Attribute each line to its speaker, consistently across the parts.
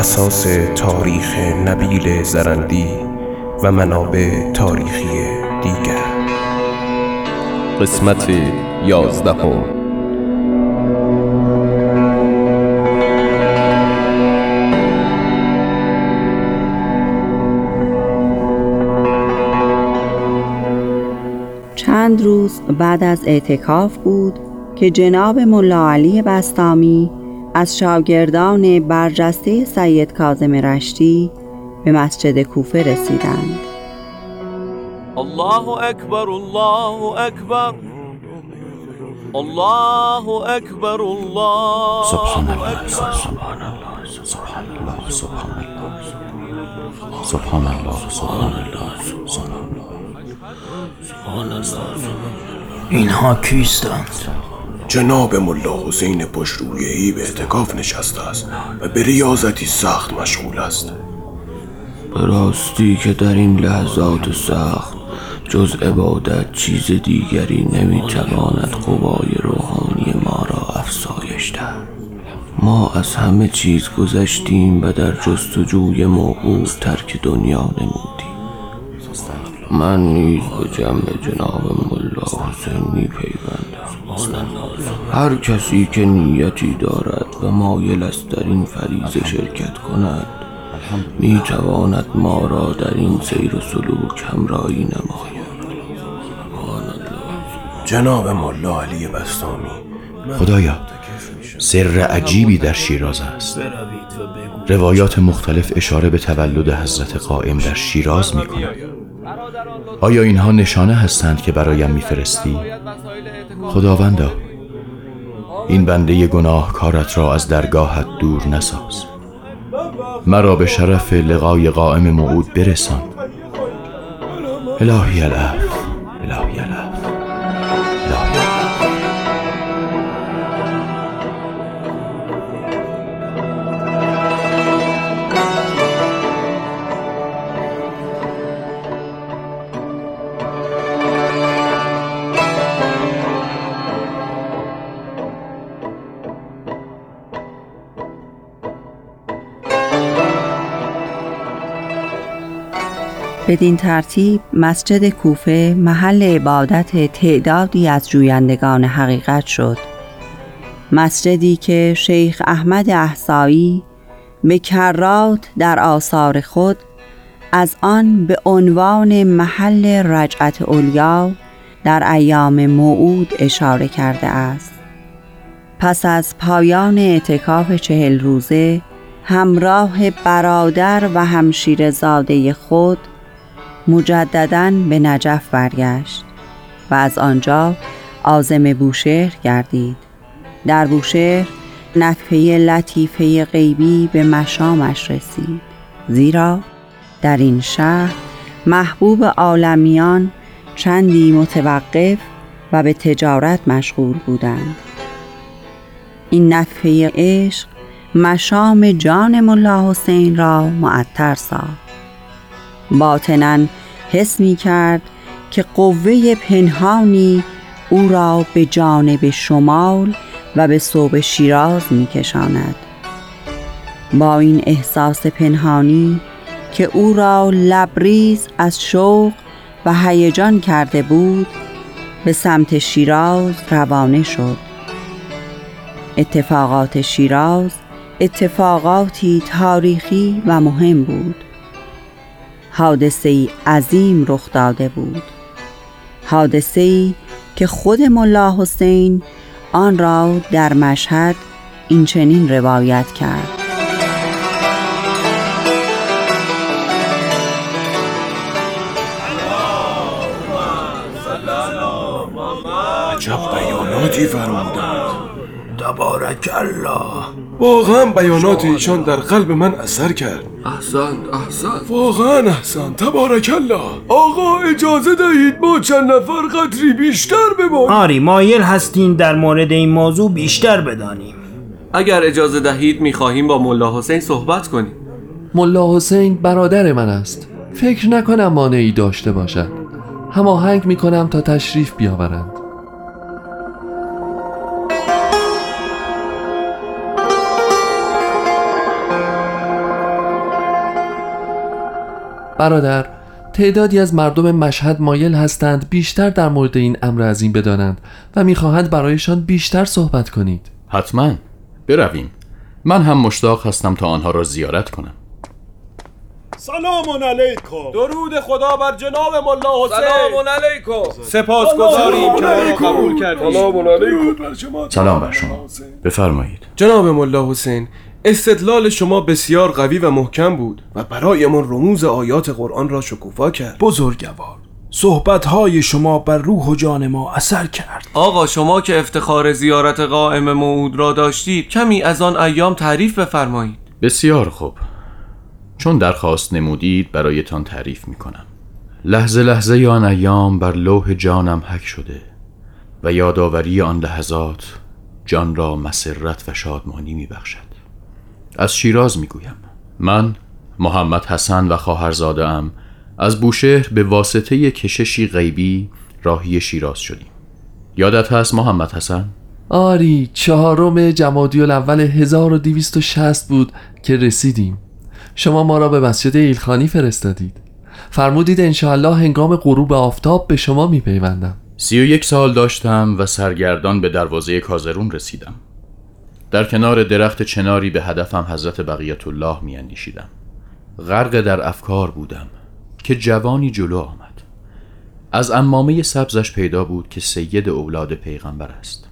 Speaker 1: اساس تاریخ نبیل زرندی و منابع تاریخی دیگر. قسمت یازدهم.
Speaker 2: چند روز بعد از اعتکاف بود که جناب ملا علی بستامی از شاگردان برجسته سید کاظم رشتی به مسجد کوفه رسیدند.
Speaker 3: الله اکبر الله اکبر. الله اکبر الله
Speaker 4: سبحان الله سبحان الله. سبحان الله سبحان الله سبحان الله. سبحان الله سبحان الله.
Speaker 5: اینها کیستند؟
Speaker 1: جناب ملا حسین پشرویهی به اعتکاف نشسته است و به ریاضتی سخت مشغول است.
Speaker 5: راستی که در این لحظات سخت جز عبادت چیز دیگری نمی‌تواند قوای روحانی ما را افزایش دهد. ما از همه چیز گذشتیم و در جستجوی موعود ترک دنیا نمودیم. من نیز به جمع جناب ملا حسین می هر کسی که نیتی دارد و مایل است در این فریضه شرکت کند می تواند ما را در این سیر و سلوک همراهی نماید.
Speaker 1: جناب ملا علی بستامی
Speaker 4: خدایا سر عجیبی در شیراز است. روایات مختلف اشاره به تولد حضرت قائم در شیراز می کند آیا اینها نشانه هستند که برایم میفرستی؟ خداوندا این بنده گناهکارت را از درگاهت دور نساز. مرا به شرف لقای قائم موعود برسان. الهی
Speaker 2: بدین ترتیب مسجد کوفه محل عبادت تعدادی از جویندگان حقیقت شد. مسجدی که شیخ احمد احسایی به کرات در آثار خود از آن به عنوان محل رجعت اولیا در ایام موعود اشاره کرده است. پس از پایان اعتکاف چهل روزه همراه برادر و همشیر زاده خود مجددا به نجف برگشت و از آنجا آزم بوشهر گردید. در بوشهر نطفه لطیفه غیبی به مشامش رسید. زیرا در این شهر محبوب عالمیان چندی متوقف و به تجارت مشغول بودند. این نطفه عشق مشام جان ملا حسین را معطر ساخت. باطنا حس می کرد که قوه پنهانی او را به جانب شمال و به صوب شیراز می کشاند. با این احساس پنهانی که او را لبریز از شوق و هیجان کرده بود به سمت شیراز روانه شد اتفاقات شیراز اتفاقاتی تاریخی و مهم بود حادثه ای عظیم رخ داده بود. حادثه ای که خود ملا حسین آن را در مشهد این چنین روایت کرد.
Speaker 1: عجب بیاناتی فرمودند.
Speaker 5: تبارک الله.
Speaker 1: واقعا بیانات ایشان در قلب من اثر کرد.
Speaker 5: احسن احسن
Speaker 1: واقعا احسن تبارک الله. آقا اجازه دهید ما چند نفر قدری بیشتر بمانیم.
Speaker 6: آری مایل هستیم در مورد این موضوع بیشتر بدانیم.
Speaker 7: اگر اجازه دهید می‌خواهیم با ملا حسین صحبت کنیم.
Speaker 8: ملا حسین برادر من است. فکر نکنم مانعی داشته باشد. هماهنگ می‌کنم تا تشریف بیاورند. برادر تعدادی از مردم مشهد مایل هستند بیشتر در مورد این امر عظیم بدانند و می‌خواهند برایشان بیشتر صحبت کنید.
Speaker 4: حتما. برویم. من هم مشتاق هستم تا آنها را زیارت کنم.
Speaker 3: سلام علیکم.
Speaker 7: درود خدا بر جناب ملا حسین.
Speaker 3: سلام علیکم. سپاس گذاریم که قبول کردید.
Speaker 4: سلام بر شما. بفرمایید.
Speaker 1: جناب ملا حسین استدلال شما بسیار قوی و محکم بود و برایمان رموز آیات قرآن را شکوفا کرد.
Speaker 6: بزرگوار صحبتهای شما بر روح و جان ما اثر کرد.
Speaker 7: آقا شما که افتخار زیارت قائم موعود را داشتید کمی از آن ایام تعریف بفرمایید.
Speaker 4: بسیار خوب. چون درخواست نمودید برایتان تعریف می کنم لحظه لحظه آن ایام بر لوح جانم حک شده و یادآوری آن لحظات جان را مسرت و شادمانی می بخشد از شیراز می گویم من محمد حسن و خواهرزاده ام از بوشهر به واسطه کششی غیبی راهی شیراز شدیم. یادت هست محمد حسن؟
Speaker 8: آری چهارم جمادی الاول 1260 بود که رسیدیم. شما ما را به مسجد ایلخانی فرستادید. فرمودید انشاءالله هنگام غروب آفتاب به شما میپیوندم.
Speaker 4: سی و یک سال داشتم و سرگردان به دروازه کازرون رسیدم. در کنار درخت چناری به هدفم حضرت بقیت الله می اندیشیدم غرق در افکار بودم که جوانی جلو آمد. از امامه سبزش پیدا بود که سید اولاد پیغمبر است.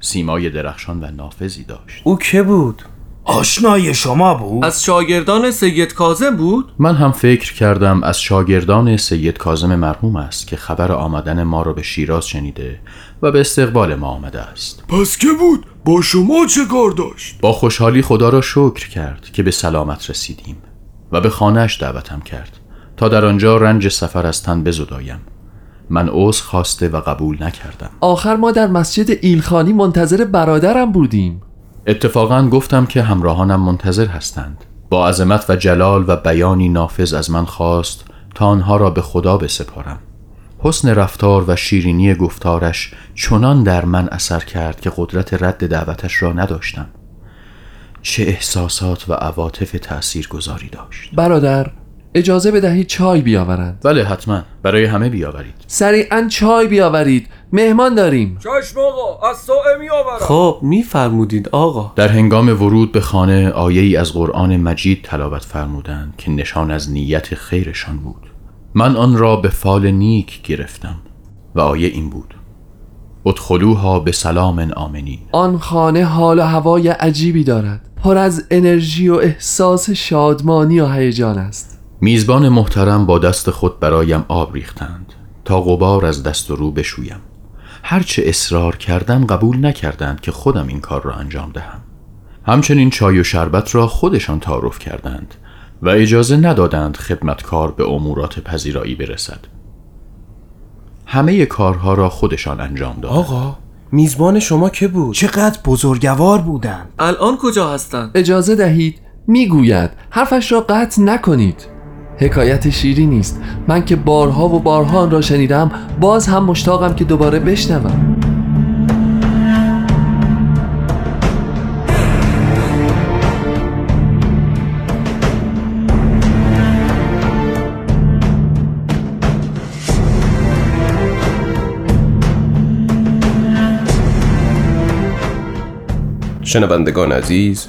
Speaker 4: سیمای درخشان و نافذی داشت.
Speaker 6: او که بود؟ آشنای شما بود؟
Speaker 7: از شاگردان سید کاظم بود؟
Speaker 4: من هم فکر کردم از شاگردان سید کازم مرحوم است که خبر آمدن ما را به شیراز شنیده و به استقبال ما آمده است.
Speaker 1: پس که بود؟ با شما چه کار داشت؟
Speaker 4: با خوشحالی خدا را شکر کرد که به سلامت رسیدیم و به خانهش دعوتم کرد تا در آنجا رنج سفر از تن بزدایم. من عذر خواسته و قبول نکردم.
Speaker 8: آخر ما در مسجد ایلخانی منتظر برادرم بودیم.
Speaker 4: اتفاقا گفتم که همراهانم منتظر هستند. با عظمت و جلال و بیانی نافذ از من خواست تا آنها را به خدا بسپارم. حسن رفتار و شیرینی گفتارش چنان در من اثر کرد که قدرت رد دعوتش را نداشتم. چه احساسات و عواطف تأثیر گذاری داشت.
Speaker 8: برادر اجازه بدهید چای بیاورند.
Speaker 4: بله حتما. برای همه بیاورید.
Speaker 8: سریعا چای بیاورید. مهمان داریم.
Speaker 3: چشم آقا از سائه می آورم
Speaker 7: خب میفرمودید آقا.
Speaker 4: در هنگام ورود به خانه آیه ای از قرآن مجید تلاوت فرمودند که نشان از نیت خیرشان بود. من آن را به فال نیک گرفتم و آیه این بود. ادخلوها به سلام آمنین.
Speaker 8: آن خانه حال و هوای عجیبی دارد. پر از انرژی و احساس شادمانی و هیجان است.
Speaker 4: میزبان محترم با دست خود برایم آب ریختند تا غبار از دست و رو بشویم. هرچه اصرار کردم قبول نکردند که خودم این کار را انجام دهم. همچنین چای و شربت را خودشان تعارف کردند و اجازه ندادند خدمتکار به امورات پذیرایی برسد. همه کارها را خودشان انجام دادند.
Speaker 1: آقا میزبان شما که بود؟
Speaker 6: چقدر بزرگوار بودند.
Speaker 7: الان کجا هستند؟
Speaker 8: اجازه دهید می‌گوید حرفش را قطع نکنید. حکایت شیری نیست. من که بارها و بارها آن را شنیدم باز هم مشتاقم که دوباره بشنوم.
Speaker 1: شنوندگان عزیز